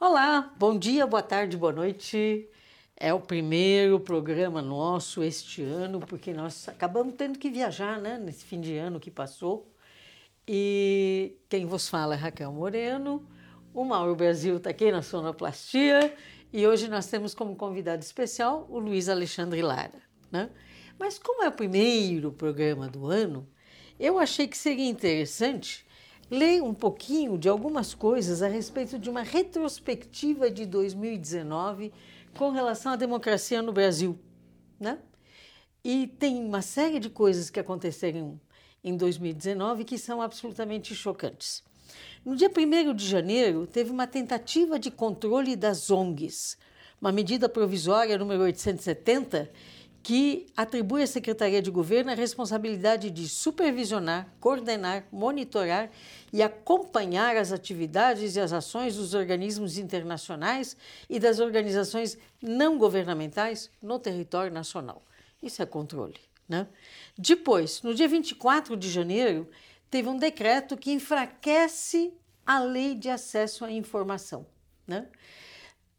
Olá, bom dia, boa tarde, boa noite. É o primeiro programa nosso este ano, porque nós acabamos tendo que viajar, né, nesse fim de ano que passou. E quem vos fala é Raquel Moreno. O Mauro Brasil está aqui na sonoplastia e hoje nós temos como convidado especial o Luiz Alexandre Lara. Né? Mas como é o primeiro programa do ano, eu achei que seria interessante ler um pouquinho de algumas coisas a respeito de uma retrospectiva de 2019 com relação à democracia no Brasil. Né? E tem uma série de coisas que aconteceram em 2019 que são absolutamente chocantes. No dia 1 de janeiro, teve uma tentativa de controle das ONGs, uma medida provisória número 870 que atribui à Secretaria de Governo a responsabilidade de supervisionar, coordenar, monitorar e acompanhar as atividades e as ações dos organismos internacionais e das organizações não governamentais no território nacional. Isso é controle. Né? Depois, no dia 24 de janeiro, teve um decreto que enfraquece a lei de acesso à informação. Né?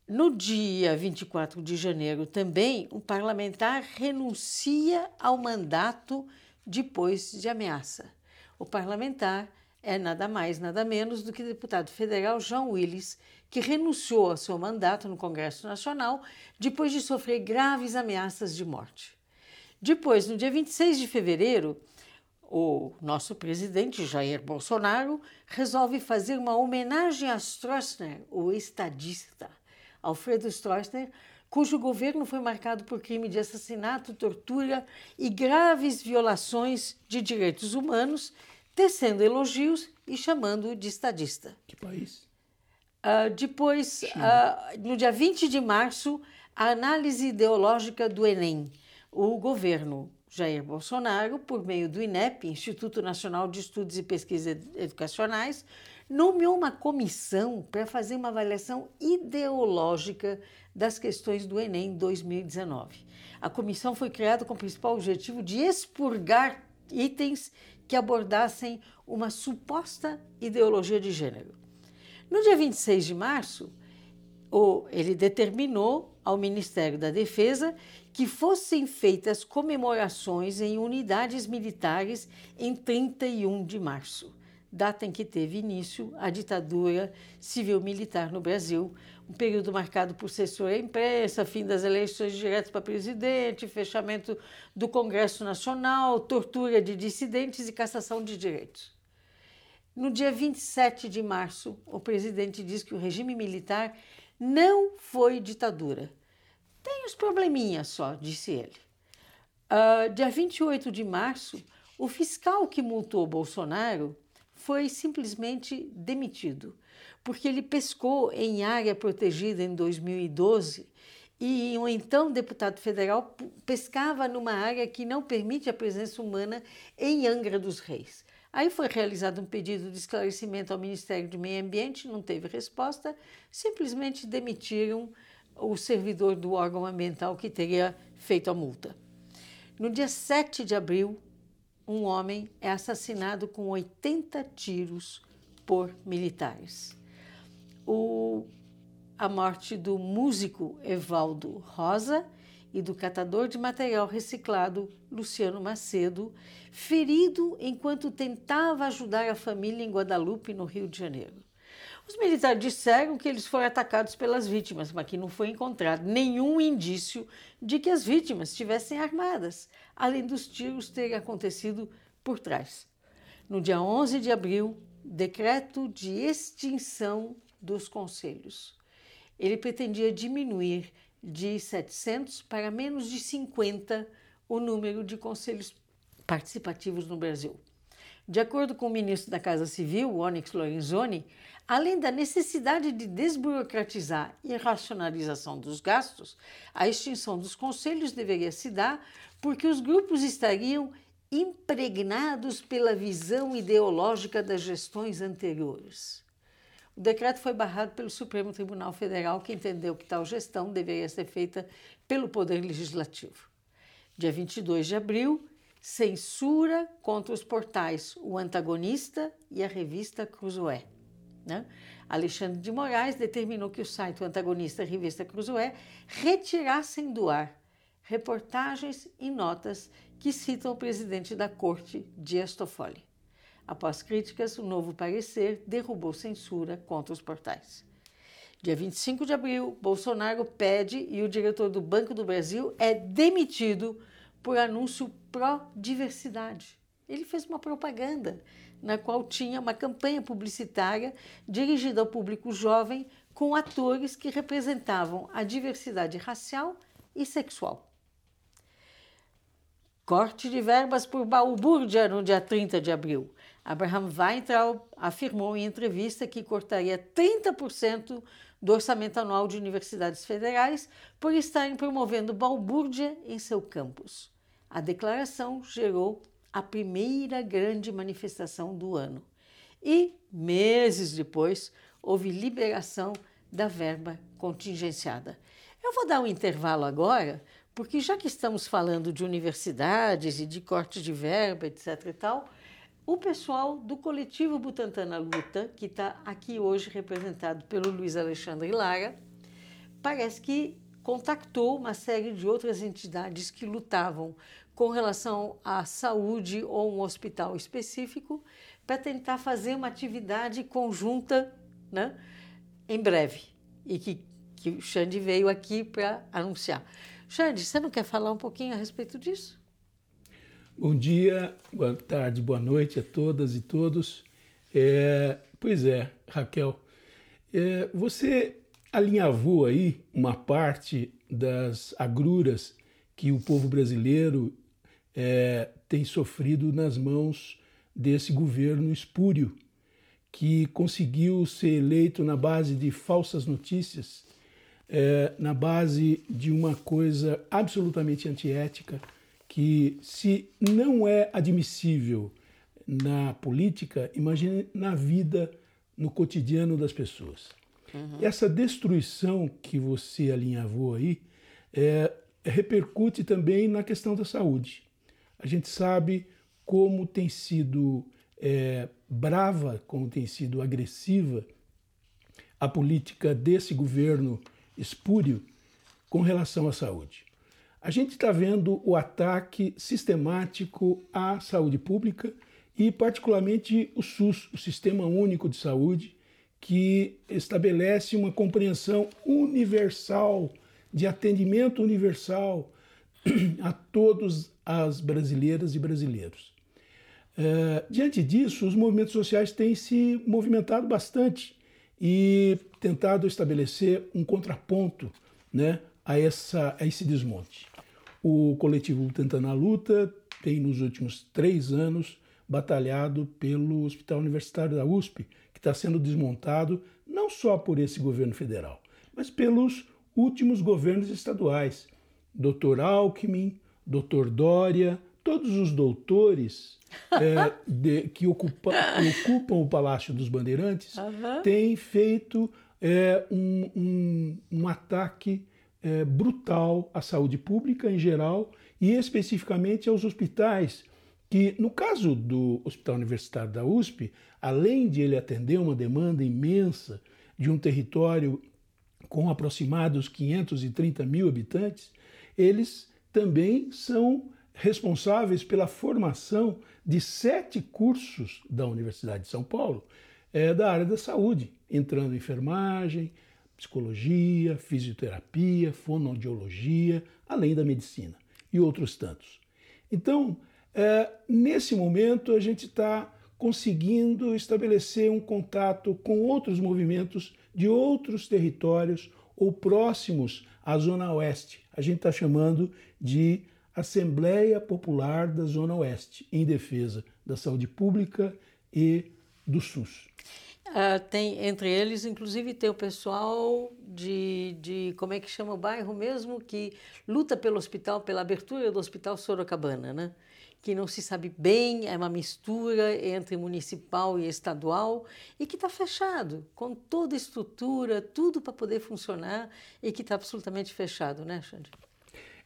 No dia 24 de janeiro também, o parlamentar renuncia ao mandato depois de ameaça. O parlamentar é nada mais, nada menos do que o deputado federal João Willis, que renunciou ao seu mandato no Congresso Nacional depois de sofrer graves ameaças de morte. Depois, no dia 26 de fevereiro, o nosso presidente Jair Bolsonaro resolve fazer uma homenagem a Stroessner, o estadista. Alfredo Stroessner, cujo governo foi marcado por crime de assassinato, tortura e graves violações de direitos humanos, tecendo elogios e chamando-o de estadista. Que país? Uh, depois, uh, no dia 20 de março, a análise ideológica do Enem. O governo Jair Bolsonaro, por meio do INEP, Instituto Nacional de Estudos e Pesquisas Educacionais, nomeou uma comissão para fazer uma avaliação ideológica das questões do Enem 2019. A comissão foi criada com o principal objetivo de expurgar itens que abordassem uma suposta ideologia de gênero. No dia 26 de março, ele determinou ao Ministério da Defesa que fossem feitas comemorações em unidades militares em 31 de março, data em que teve início a ditadura civil-militar no Brasil, um período marcado por censura à imprensa, fim das eleições diretas para presidente, fechamento do Congresso Nacional, tortura de dissidentes e cassação de direitos. No dia 27 de março, o presidente diz que o regime militar não foi ditadura. Tem os probleminhas só, disse ele. Uh, dia 28 de março, o fiscal que multou Bolsonaro foi simplesmente demitido, porque ele pescou em área protegida em 2012 e o então deputado federal pescava numa área que não permite a presença humana em Angra dos Reis. Aí foi realizado um pedido de esclarecimento ao Ministério do Meio Ambiente, não teve resposta, simplesmente demitiram o servidor do órgão ambiental que teria feito a multa. No dia 7 de abril, um homem é assassinado com 80 tiros por militares. O, a morte do músico Evaldo Rosa e do catador de material reciclado Luciano Macedo, ferido enquanto tentava ajudar a família em Guadalupe, no Rio de Janeiro. Os militares disseram que eles foram atacados pelas vítimas, mas que não foi encontrado nenhum indício de que as vítimas estivessem armadas, além dos tiros terem acontecido por trás. No dia 11 de abril, decreto de extinção dos conselhos. Ele pretendia diminuir de 700 para menos de 50 o número de conselhos participativos no Brasil. De acordo com o ministro da Casa Civil, Onyx Lorenzoni, além da necessidade de desburocratizar e racionalização dos gastos, a extinção dos conselhos deveria se dar porque os grupos estariam impregnados pela visão ideológica das gestões anteriores. O decreto foi barrado pelo Supremo Tribunal Federal, que entendeu que tal gestão deveria ser feita pelo Poder Legislativo. Dia 22 de abril, censura contra os portais O Antagonista e a revista Cruzoé. Né? Alexandre de Moraes determinou que o site o antagonista Revista Cruzoé retirassem do ar reportagens e notas que citam o presidente da corte, Dias Toffoli. Após críticas, o novo parecer derrubou censura contra os portais. Dia 25 de abril, Bolsonaro pede e o diretor do Banco do Brasil é demitido por anúncio pró-diversidade. Ele fez uma propaganda na qual tinha uma campanha publicitária dirigida ao público jovem com atores que representavam a diversidade racial e sexual. Corte de verbas por balbúrdia no dia 30 de abril. Abraham Weintraub afirmou em entrevista que cortaria 30% do orçamento anual de universidades federais por estarem promovendo balbúrdia em seu campus. A declaração gerou a primeira grande manifestação do ano. E, meses depois, houve liberação da verba contingenciada. Eu vou dar um intervalo agora, porque já que estamos falando de universidades e de corte de verba, etc. e tal, o pessoal do coletivo Butantan na Luta, que está aqui hoje representado pelo Luiz Alexandre Lara, parece que contactou uma série de outras entidades que lutavam com relação à saúde ou um hospital específico para tentar fazer uma atividade conjunta né, em breve e que, que o Xande veio aqui para anunciar. Xande, você não quer falar um pouquinho a respeito disso? Bom dia, boa tarde, boa noite a todas e todos. É, pois é, Raquel, é, você alinhavou aí uma parte das agruras que o povo brasileiro é, tem sofrido nas mãos desse governo espúrio, que conseguiu ser eleito na base de falsas notícias é, na base de uma coisa absolutamente antiética, que se não é admissível na política, imagine na vida, no cotidiano das pessoas. Uhum. Essa destruição que você alinhavou aí é, repercute também na questão da saúde. A gente sabe como tem sido é, brava, como tem sido agressiva a política desse governo espúrio com relação à saúde. A gente está vendo o ataque sistemático à saúde pública e, particularmente, o SUS, o Sistema Único de Saúde, que estabelece uma compreensão universal, de atendimento universal a todos as brasileiras e brasileiros. É, diante disso, os movimentos sociais têm se movimentado bastante e tentado estabelecer um contraponto né, a, essa, a esse desmonte. O coletivo Tentando a Luta tem, nos últimos três anos, batalhado pelo Hospital Universitário da USP, que está sendo desmontado não só por esse governo federal, mas pelos últimos governos estaduais. Dr. Alckmin, Dr. Dória, todos os doutores é, de, que, ocupa, ocupam o Palácio dos Bandeirantes uhum. têm feito é, um, um, um, ataque é, brutal à saúde pública em geral e especificamente aos hospitais, que no caso do Hospital Universitário da USP, além de ele atender uma demanda imensa de um território com aproximados 530 mil habitantes, eles também são responsáveis pela formação de sete cursos da Universidade de São Paulo é, da área da saúde, entrando enfermagem, psicologia, fisioterapia, fonoaudiologia, além da medicina e outros tantos. Então, é, nesse momento, a gente está conseguindo estabelecer um contato com outros movimentos de outros territórios ou próximos à Zona Oeste. A gente está chamando de Assembleia Popular da Zona Oeste, em defesa da saúde pública e do SUS. Uh, tem entre eles, inclusive, tem o pessoal de, de como é que chama o bairro mesmo que luta pelo hospital, pela abertura do Hospital Sorocabana, né? Que não se sabe bem, é uma mistura entre municipal e estadual e que está fechado, com toda a estrutura, tudo para poder funcionar e que está absolutamente fechado, né, Xande?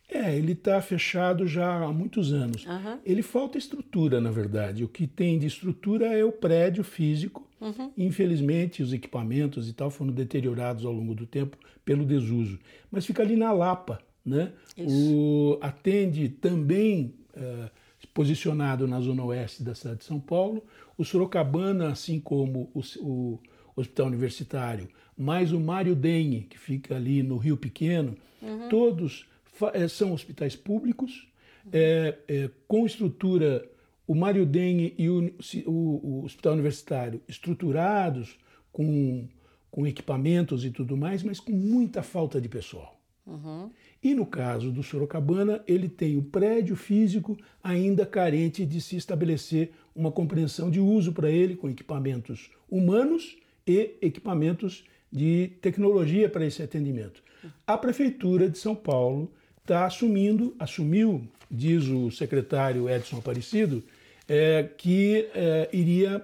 É, ele está fechado já há muitos anos. Uhum. Ele falta estrutura, na verdade. O que tem de estrutura é o prédio físico, Uhum. Infelizmente, os equipamentos e tal foram deteriorados ao longo do tempo pelo desuso. Mas fica ali na Lapa, né? O, atende também uh, posicionado na zona oeste da cidade de São Paulo. O Sorocabana, assim como o, o Hospital Universitário, mais o Mário Dengue, que fica ali no Rio Pequeno, uhum. todos eh, são hospitais públicos, uhum. é, é, com estrutura, o Mário Dengue e o, o, o, Hospital Universitário estruturados com, com equipamentos e tudo mais, mas com muita falta de pessoal. Uhum. E no caso do Sorocabana, ele tem o prédio físico ainda carente de se estabelecer uma compreensão de uso para ele, com equipamentos humanos e equipamentos de tecnologia para esse atendimento. A Prefeitura de São Paulo está assumindo, assumiu, diz o secretário Edson Aparecido, é, que é, iria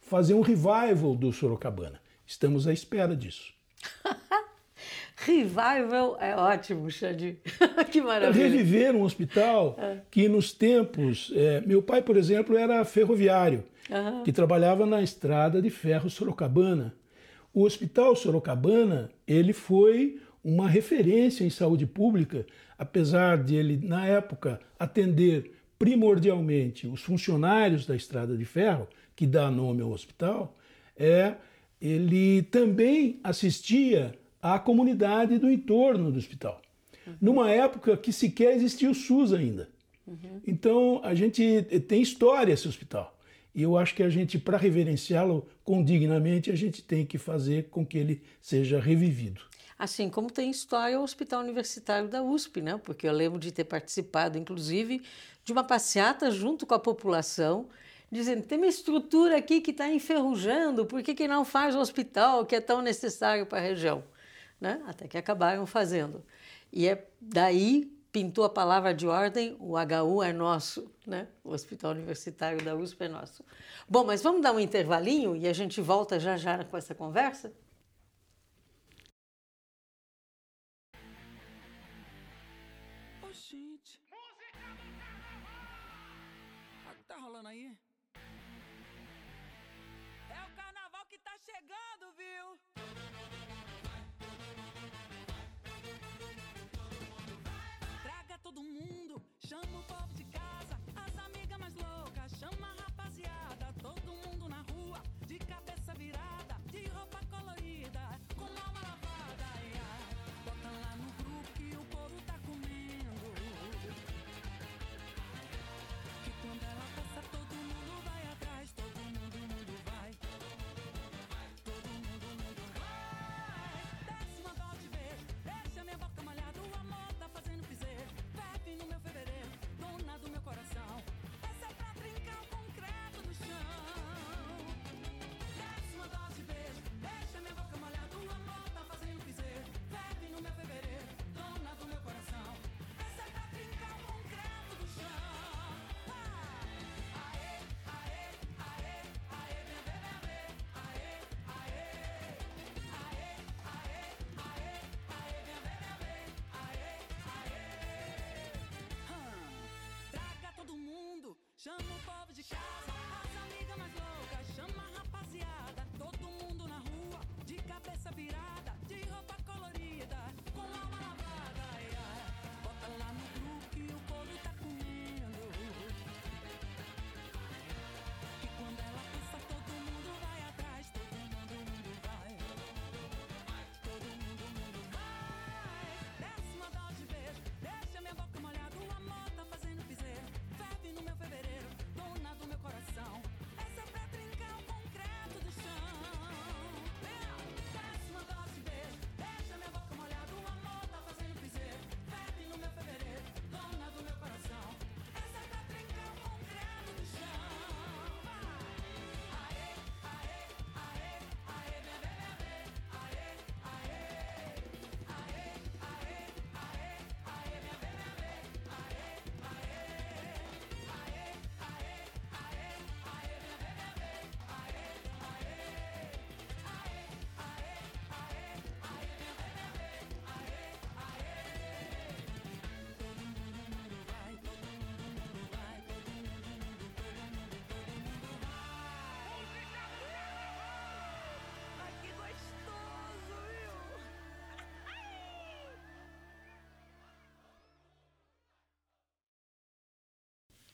fazer um revival do Sorocabana. Estamos à espera disso. Revival é ótimo, Xande. que maravilha. Reviver um hospital é. que nos tempos. É, meu pai, por exemplo, era ferroviário, uhum. que trabalhava na estrada de ferro Sorocabana. O Hospital Sorocabana ele foi uma referência em saúde pública, apesar de ele, na época, atender primordialmente os funcionários da estrada de ferro, que dá nome ao hospital, é, ele também assistia à comunidade do entorno do hospital. Uhum. Numa época que sequer existia o SUS ainda. Uhum. Então, a gente tem história esse hospital. E eu acho que a gente, para reverenciá-lo condignamente, a gente tem que fazer com que ele seja revivido. Assim como tem história o Hospital Universitário da USP, né? porque eu lembro de ter participado, inclusive, de uma passeata junto com a população, dizendo: tem uma estrutura aqui que está enferrujando, por que, que não faz o hospital que é tão necessário para a região? Né? até que acabaram fazendo. E é daí pintou a palavra de ordem, o HU é nosso, né? o Hospital Universitário da USP é nosso. Bom, mas vamos dar um intervalinho e a gente volta já já com essa conversa? O que tá rolando aí? É o carnaval que tá chegando, viu? Todo mundo, chama o povo de casa, Someone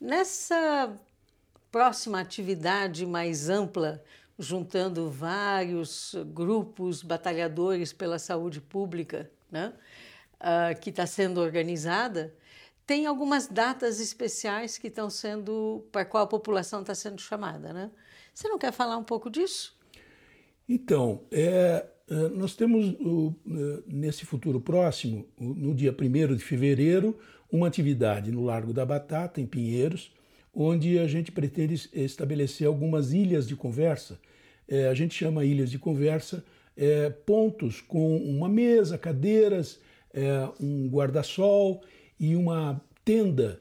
Nessa próxima atividade mais ampla, juntando vários grupos batalhadores pela saúde pública, né, uh, que está sendo organizada, tem algumas datas especiais que estão sendo para qual a população está sendo chamada, né? Você não quer falar um pouco disso? Então, é, nós temos é, nesse futuro próximo, no dia 1 de fevereiro, uma atividade no Largo da Batata, em Pinheiros, onde a gente pretende estabelecer algumas ilhas de conversa. É, a gente chama ilhas de conversa pontos com uma mesa, cadeiras, um guarda-sol e uma tenda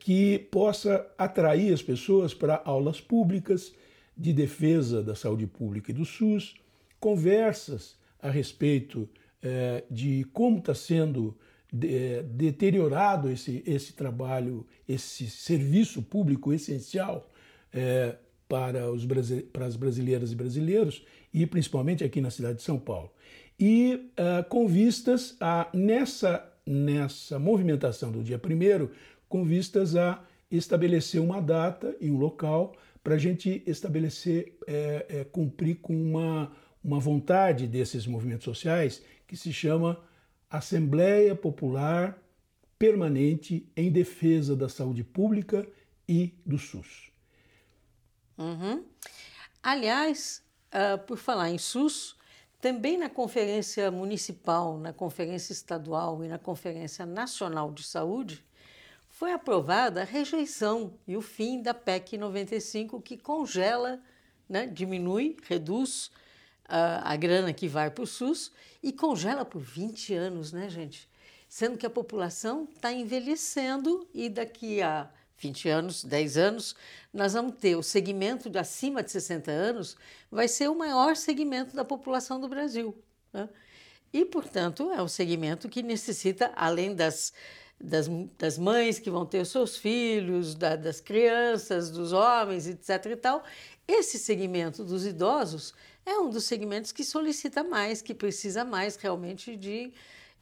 que possa atrair as pessoas para aulas públicas de defesa da saúde pública e do SUS, conversas a respeito é, de como está sendo de, deteriorado esse, esse trabalho, esse serviço público essencial é, para, os, para as brasileiras e brasileiros, e principalmente aqui na cidade de São Paulo. E uh, com vistas a, nessa, nessa movimentação do dia primeiro, com vistas a estabelecer uma data e um local para a gente estabelecer, é, é, cumprir com uma, uma vontade desses movimentos sociais que se chama Assembleia Popular Permanente em Defesa da Saúde Pública e do SUS. Uhum. Aliás, uh, por falar em SUS, também na Conferência Municipal, na Conferência Estadual e na Conferência Nacional de Saúde, foi aprovada a rejeição e o fim da PEC 95, que congela, né, diminui, reduz a, a grana que vai para o SUS e congela por 20 anos, né, gente? Sendo que a população está envelhecendo e daqui a 20 anos, 10 anos, nós vamos ter o segmento de acima de 60 anos, vai ser o maior segmento da população do Brasil. Né? E, portanto, é um segmento que necessita, além das, das, das mães que vão ter os seus filhos, da, das crianças, dos homens, etc. e tal, esse segmento dos idosos é um dos segmentos que solicita mais, que precisa mais realmente de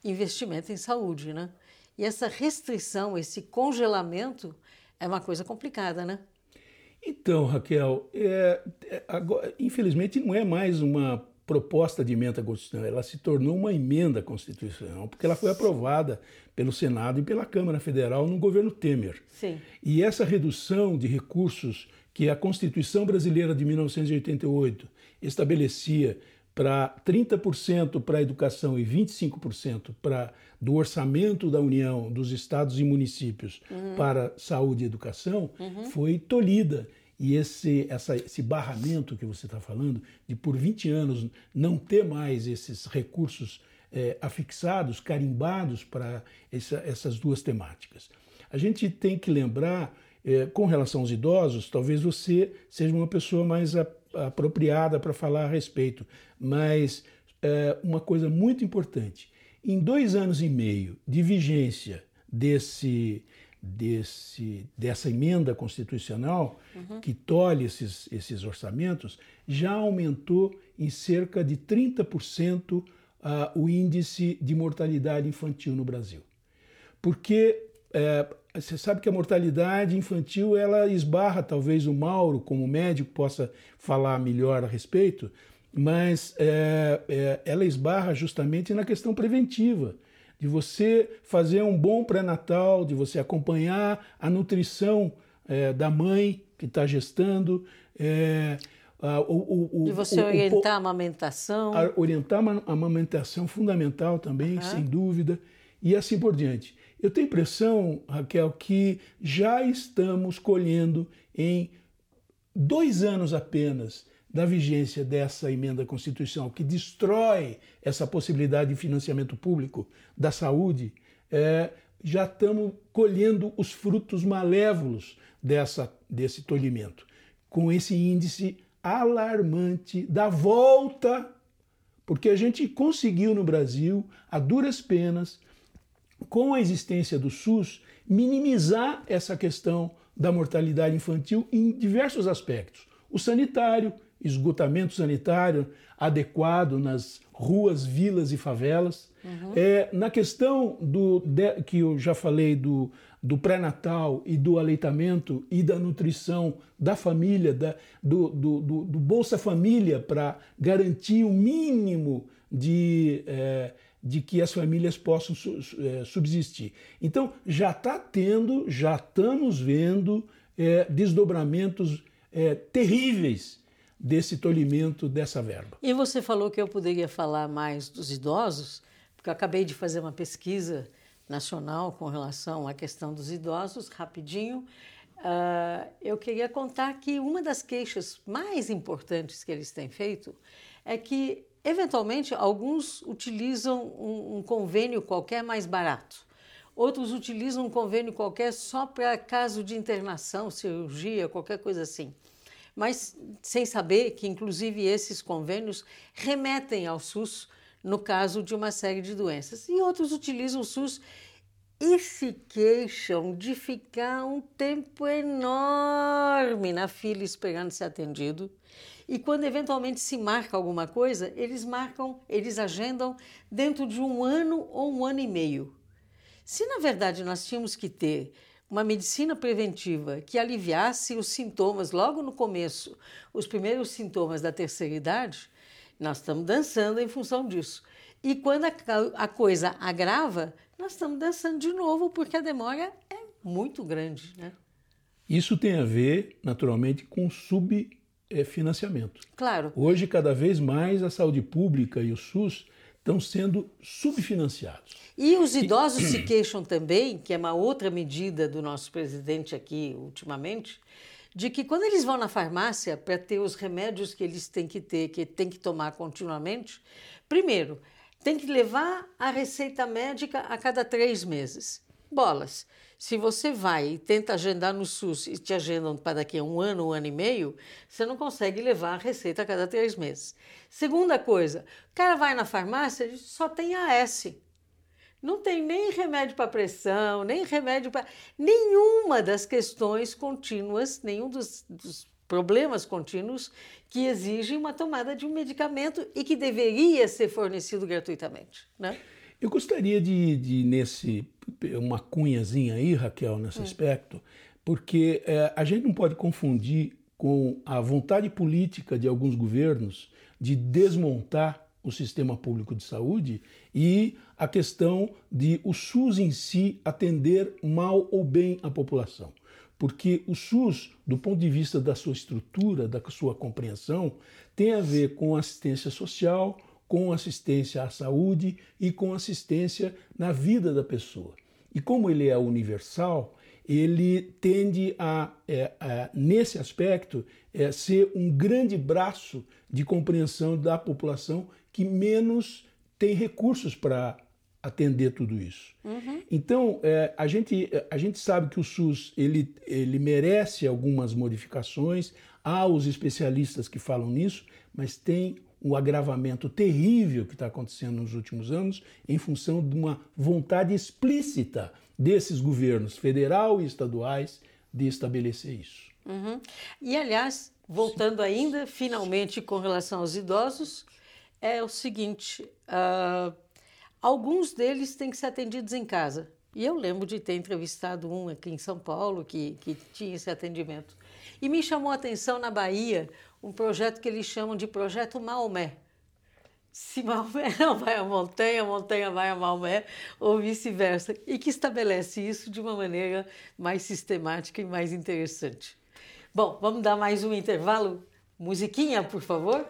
investimento em saúde, né? E essa restrição, esse congelamento é uma coisa complicada, né? Então, Raquel, é, é, agora, infelizmente não é mais uma proposta de emenda constitucional, ela se tornou uma emenda constitucional, porque ela foi aprovada pelo Senado e pela Câmara Federal no governo Temer. Sim. E essa redução de recursos que a Constituição Brasileira de 1988 estabelecia para 30% para a educação e 25% para do orçamento da União, dos estados e municípios uhum. para saúde e educação, uhum. foi tolhida. E esse, essa, esse barramento que você está falando, de por 20 anos não ter mais esses recursos é, afixados, carimbados para essa, essas duas temáticas. A gente tem que lembrar, é, com relação aos idosos, talvez você seja uma pessoa mais a, apropriada para falar a respeito, mas é, uma coisa muito importante: em dois anos e meio de vigência desse, desse, dessa emenda constitucional uhum. que tolhe esses, esses orçamentos, já aumentou em cerca de 30% uh, o índice de mortalidade infantil no Brasil. Porque é, você sabe que a mortalidade infantil ela esbarra, talvez o Mauro, como médico, possa falar melhor a respeito, mas é, é, ela esbarra justamente na questão preventiva, de você fazer um bom pré-natal, de você acompanhar a nutrição é, da mãe que está gestando. É, o, o, de você o, orientar a amamentação. A, orientar a amamentação fundamental também, uhum. sem dúvida, e assim por diante. Eu tenho a impressão, Raquel, que já estamos colhendo em dois anos apenas da vigência dessa emenda constitucional que destrói essa possibilidade de financiamento público da saúde, é, já estamos colhendo os frutos malévolos dessa, desse tolhimento, com esse índice alarmante da volta, porque a gente conseguiu no Brasil, a duras penas, com a existência do SUS, minimizar essa questão da mortalidade infantil em diversos aspectos. O sanitário, esgotamento sanitário adequado nas ruas, vilas e favelas. É, na questão do de- que eu já falei do, do pré-natal e do aleitamento e da nutrição da família, da, do, do, do- do Bolsa Família para garantir o mínimo de, é, de que as famílias possam é, subsistir. Então já está tendo, já estamos vendo é, desdobramentos é, terríveis desse tolhimento dessa verba. E você falou que eu poderia falar mais dos idosos, porque eu acabei de fazer uma pesquisa nacional com relação à questão dos idosos, rapidinho. Ah, eu queria contar que uma das queixas mais importantes que eles têm feito é que, eventualmente, alguns utilizam um, um convênio qualquer mais barato. Outros utilizam um convênio qualquer só para caso de internação, cirurgia, qualquer coisa assim mas sem saber que, inclusive, esses convênios remetem ao SUS no caso de uma série de doenças. E outros utilizam o SUS e se queixam de ficar um tempo enorme na fila esperando ser atendido. E quando eventualmente se marca alguma coisa, eles marcam, eles agendam dentro de um ano ou um ano e meio. Se na verdade nós tínhamos que ter uma medicina preventiva que aliviasse os sintomas logo no começo, os primeiros sintomas da terceira idade, nós estamos dançando em função disso. E quando a, a coisa agrava, nós estamos dançando de novo, porque a demora é muito grande. Né? Isso tem a ver, naturalmente, com subfinanciamento. Claro, Hoje, cada vez mais, a saúde pública e o SUS estão sendo subfinanciados. E os idosos se queixam também, que é uma outra medida do nosso presidente aqui ultimamente, de que quando eles vão na farmácia para ter os remédios que eles têm que ter, que têm que tomar continuamente, primeiro, tem que levar a receita médica a cada três meses. Bolas. Se você vai e tenta agendar no SUS e te agendam para daqui a um ano, um ano e meio, você não consegue levar a receita a cada três meses. Segunda coisa, o cara vai na farmácia e só tem AS. Não tem nem remédio para pressão, nem remédio para. Nenhuma das questões contínuas, nenhum dos, dos problemas contínuos que exigem uma tomada de um medicamento e que deveria ser fornecido gratuitamente. Né? Eu gostaria de, de nesse uma cunhazinha aí, Raquel, nesse aspecto, porque é, a gente não pode confundir com a vontade política de alguns governos de desmontar o sistema público de saúde e a questão de o SUS em si atender mal ou bem a população. Porque o SUS, do ponto de vista da sua estrutura, da sua compreensão, tem a ver com assistência social, com assistência à saúde e com assistência na vida da pessoa. E como ele é universal, ele tende a, é, a nesse aspecto, é, ser um grande braço de compreensão da população que menos tem recursos para atender tudo isso. Então, é, a, gente, a gente sabe que o SUS ele, ele merece algumas modificações, há os especialistas que falam nisso, mas tem um agravamento terrível que está acontecendo nos últimos anos em função de uma vontade explícita desses governos federal e estaduais de estabelecer isso. Uhum. E, aliás, voltando ainda, finalmente, com relação aos idosos, é o seguinte: ah, alguns deles têm que ser atendidos em casa. E eu lembro de ter entrevistado um aqui em São Paulo que, que tinha esse atendimento. E me chamou a atenção na Bahia um projeto que eles chamam de Projeto Maomé. Se Maomé não vai à montanha, a montanha vai a Maomé, ou vice-versa, e que estabelece isso de uma maneira mais sistemática e mais interessante. Bom, vamos dar mais um intervalo? Musiquinha, por favor?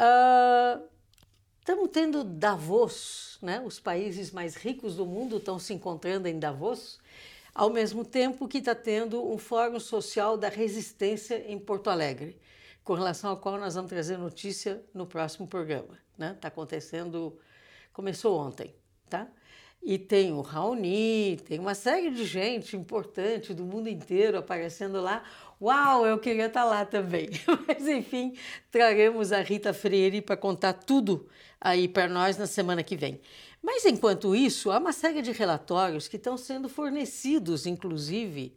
Ah, Estamos tendo Davos, né? Os países mais ricos do mundo estão se encontrando em Davos, ao mesmo tempo que está tendo um Fórum Social da Resistência em Porto Alegre, com relação ao qual nós vamos trazer notícia no próximo programa, né? Está acontecendo, começou ontem, tá? E tem o Raoni, tem uma série de gente importante do mundo inteiro aparecendo lá. Uau, eu queria estar lá também. Mas enfim, traremos a Rita Freire para contar tudo aí para nós na semana que vem. Mas enquanto isso, há uma série de relatórios que estão sendo fornecidos, inclusive,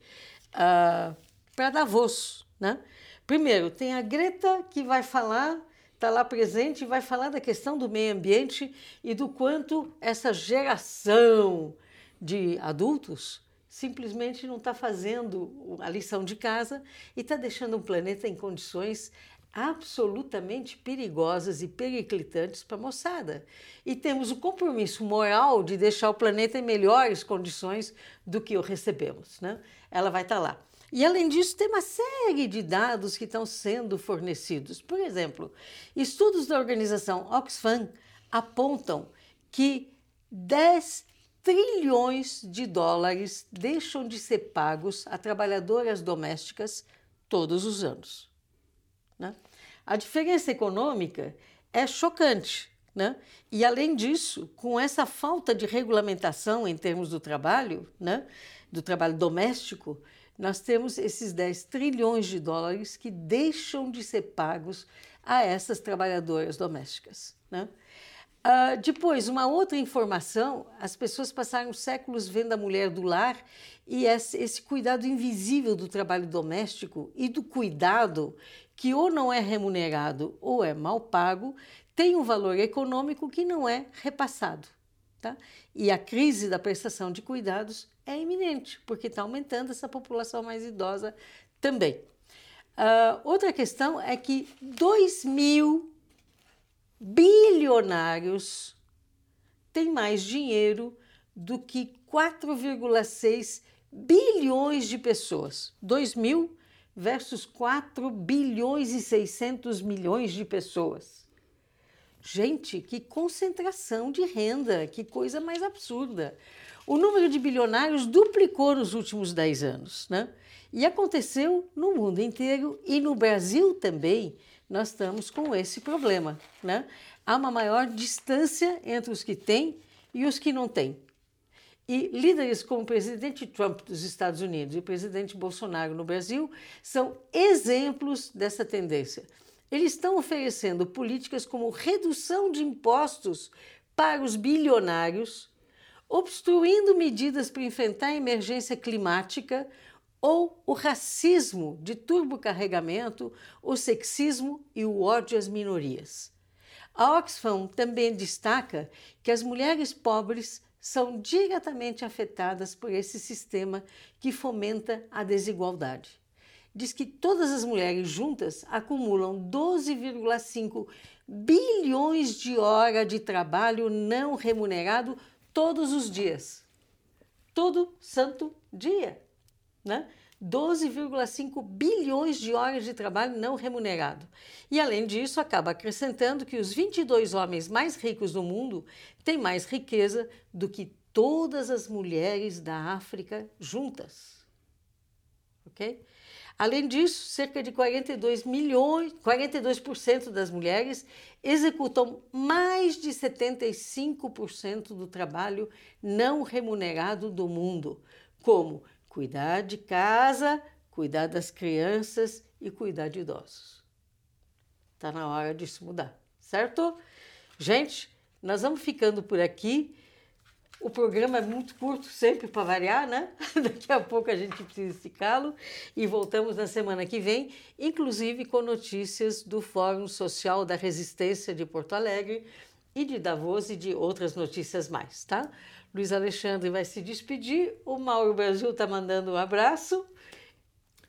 uh, para Davos. Né? Primeiro, tem a Greta que vai falar, está lá presente e vai falar da questão do meio ambiente e do quanto essa geração de adultos simplesmente não está fazendo a lição de casa e está deixando o planeta em condições absolutamente perigosas e periclitantes para a moçada. E temos o compromisso moral de deixar o planeta em melhores condições do que o recebemos. Né? Ela vai estar lá. E além disso, tem uma série de dados que estão sendo fornecidos. Por exemplo, estudos da organização Oxfam apontam que 10 trilhões de dólares deixam de ser pagos a trabalhadoras domésticas todos os anos. Né? A diferença econômica é chocante. Né? E além disso, com essa falta de regulamentação em termos do trabalho, né? do trabalho doméstico, nós temos esses 10 trilhões de dólares que deixam de ser pagos a essas trabalhadoras domésticas. Né? Uh, depois, uma outra informação: as pessoas passaram séculos vendo a mulher do lar e esse, esse, cuidado invisível do trabalho doméstico e do cuidado, que ou não é remunerado ou é mal pago, tem um valor econômico que não é repassado. Tá? E a crise da prestação de cuidados é iminente, porque está aumentando essa população mais idosa também. Uh, outra questão é que 2 mil bilionários têm mais dinheiro do que 4,6 bilhões de pessoas. 2 mil versus 4 bilhões e 600 milhões de pessoas. Gente, que concentração de renda, que coisa mais absurda. O número de bilionários duplicou nos últimos 10 anos, né? E aconteceu no mundo inteiro e no Brasil também nós estamos com esse problema. Né? Há uma maior distância entre os que têm e os que não têm. E líderes como o presidente Trump dos Estados Unidos e o presidente Bolsonaro no Brasil são exemplos dessa tendência. Eles estão oferecendo políticas como redução de impostos para os bilionários, obstruindo medidas para enfrentar a emergência climática, ou o racismo de turbocarregamento, o sexismo e o ódio às minorias. A Oxfam também destaca que as mulheres pobres são diretamente afetadas por esse sistema que fomenta a desigualdade. Diz que todas as mulheres juntas acumulam 12,5 bilhões de horas de trabalho não remunerado todos os dias. Todo santo dia né? 12,5 bilhões de horas de trabalho não remunerado. E, além disso, acaba acrescentando que os 22 homens mais ricos do mundo têm mais riqueza do que todas as mulheres da África juntas. Ok? Além disso, cerca de 42 milhões, 42% das mulheres executam mais de 75% do trabalho não remunerado do mundo, como cuidar de casa, cuidar das crianças e cuidar de idosos. Está na hora disso mudar, certo? Gente, nós vamos ficando por aqui. O programa é muito curto, sempre para variar, né? Daqui a pouco a gente precisa esticá-lo e voltamos na semana que vem, inclusive com notícias do Fórum Social da Resistência de Porto Alegre e de Davos e de outras notícias mais, tá? Luiz Alexandre vai se despedir. O Mauro Brasil está mandando um abraço.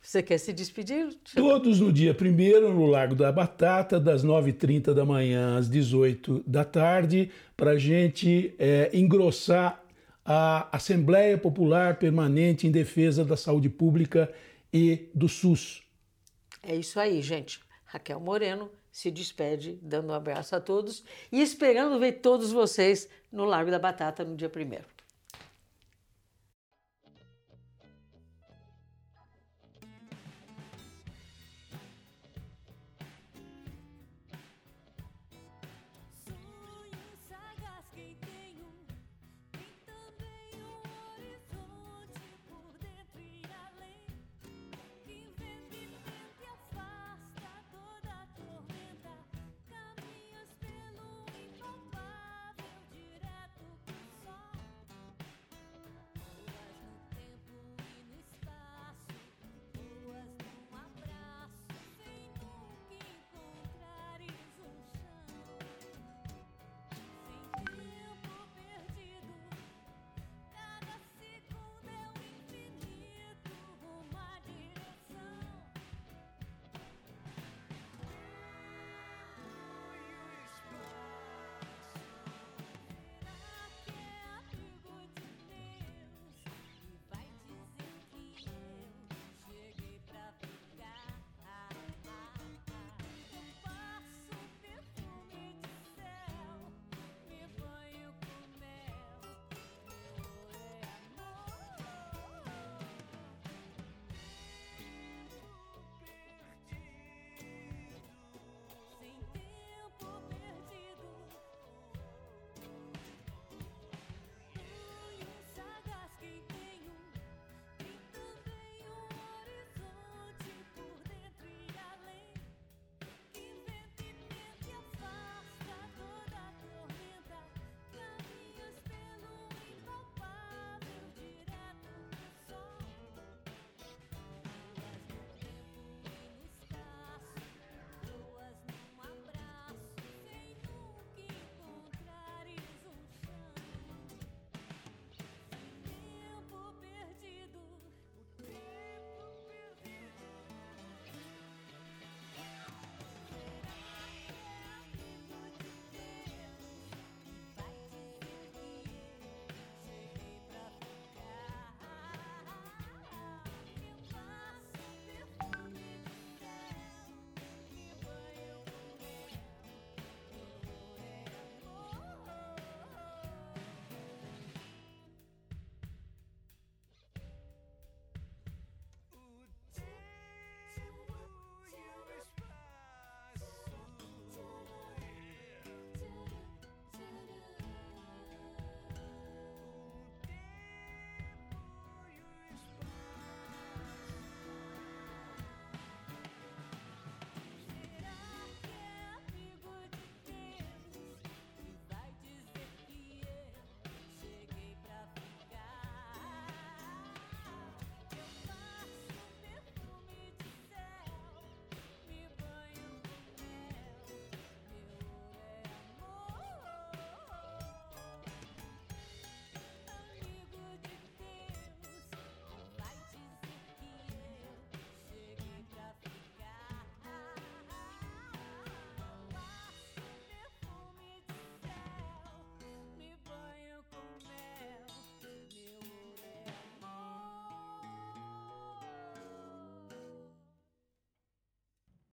Você quer se despedir? Todos no dia 1 no Largo da Batata, das 9h30 da manhã às 18 da tarde, para a gente é, engrossar a Assembleia Popular Permanente em Defesa da Saúde Pública e do SUS. É isso aí, gente. Raquel Moreno se despede, dando um abraço a todos e esperando ver todos vocês no Largo da Batata no dia primeiro.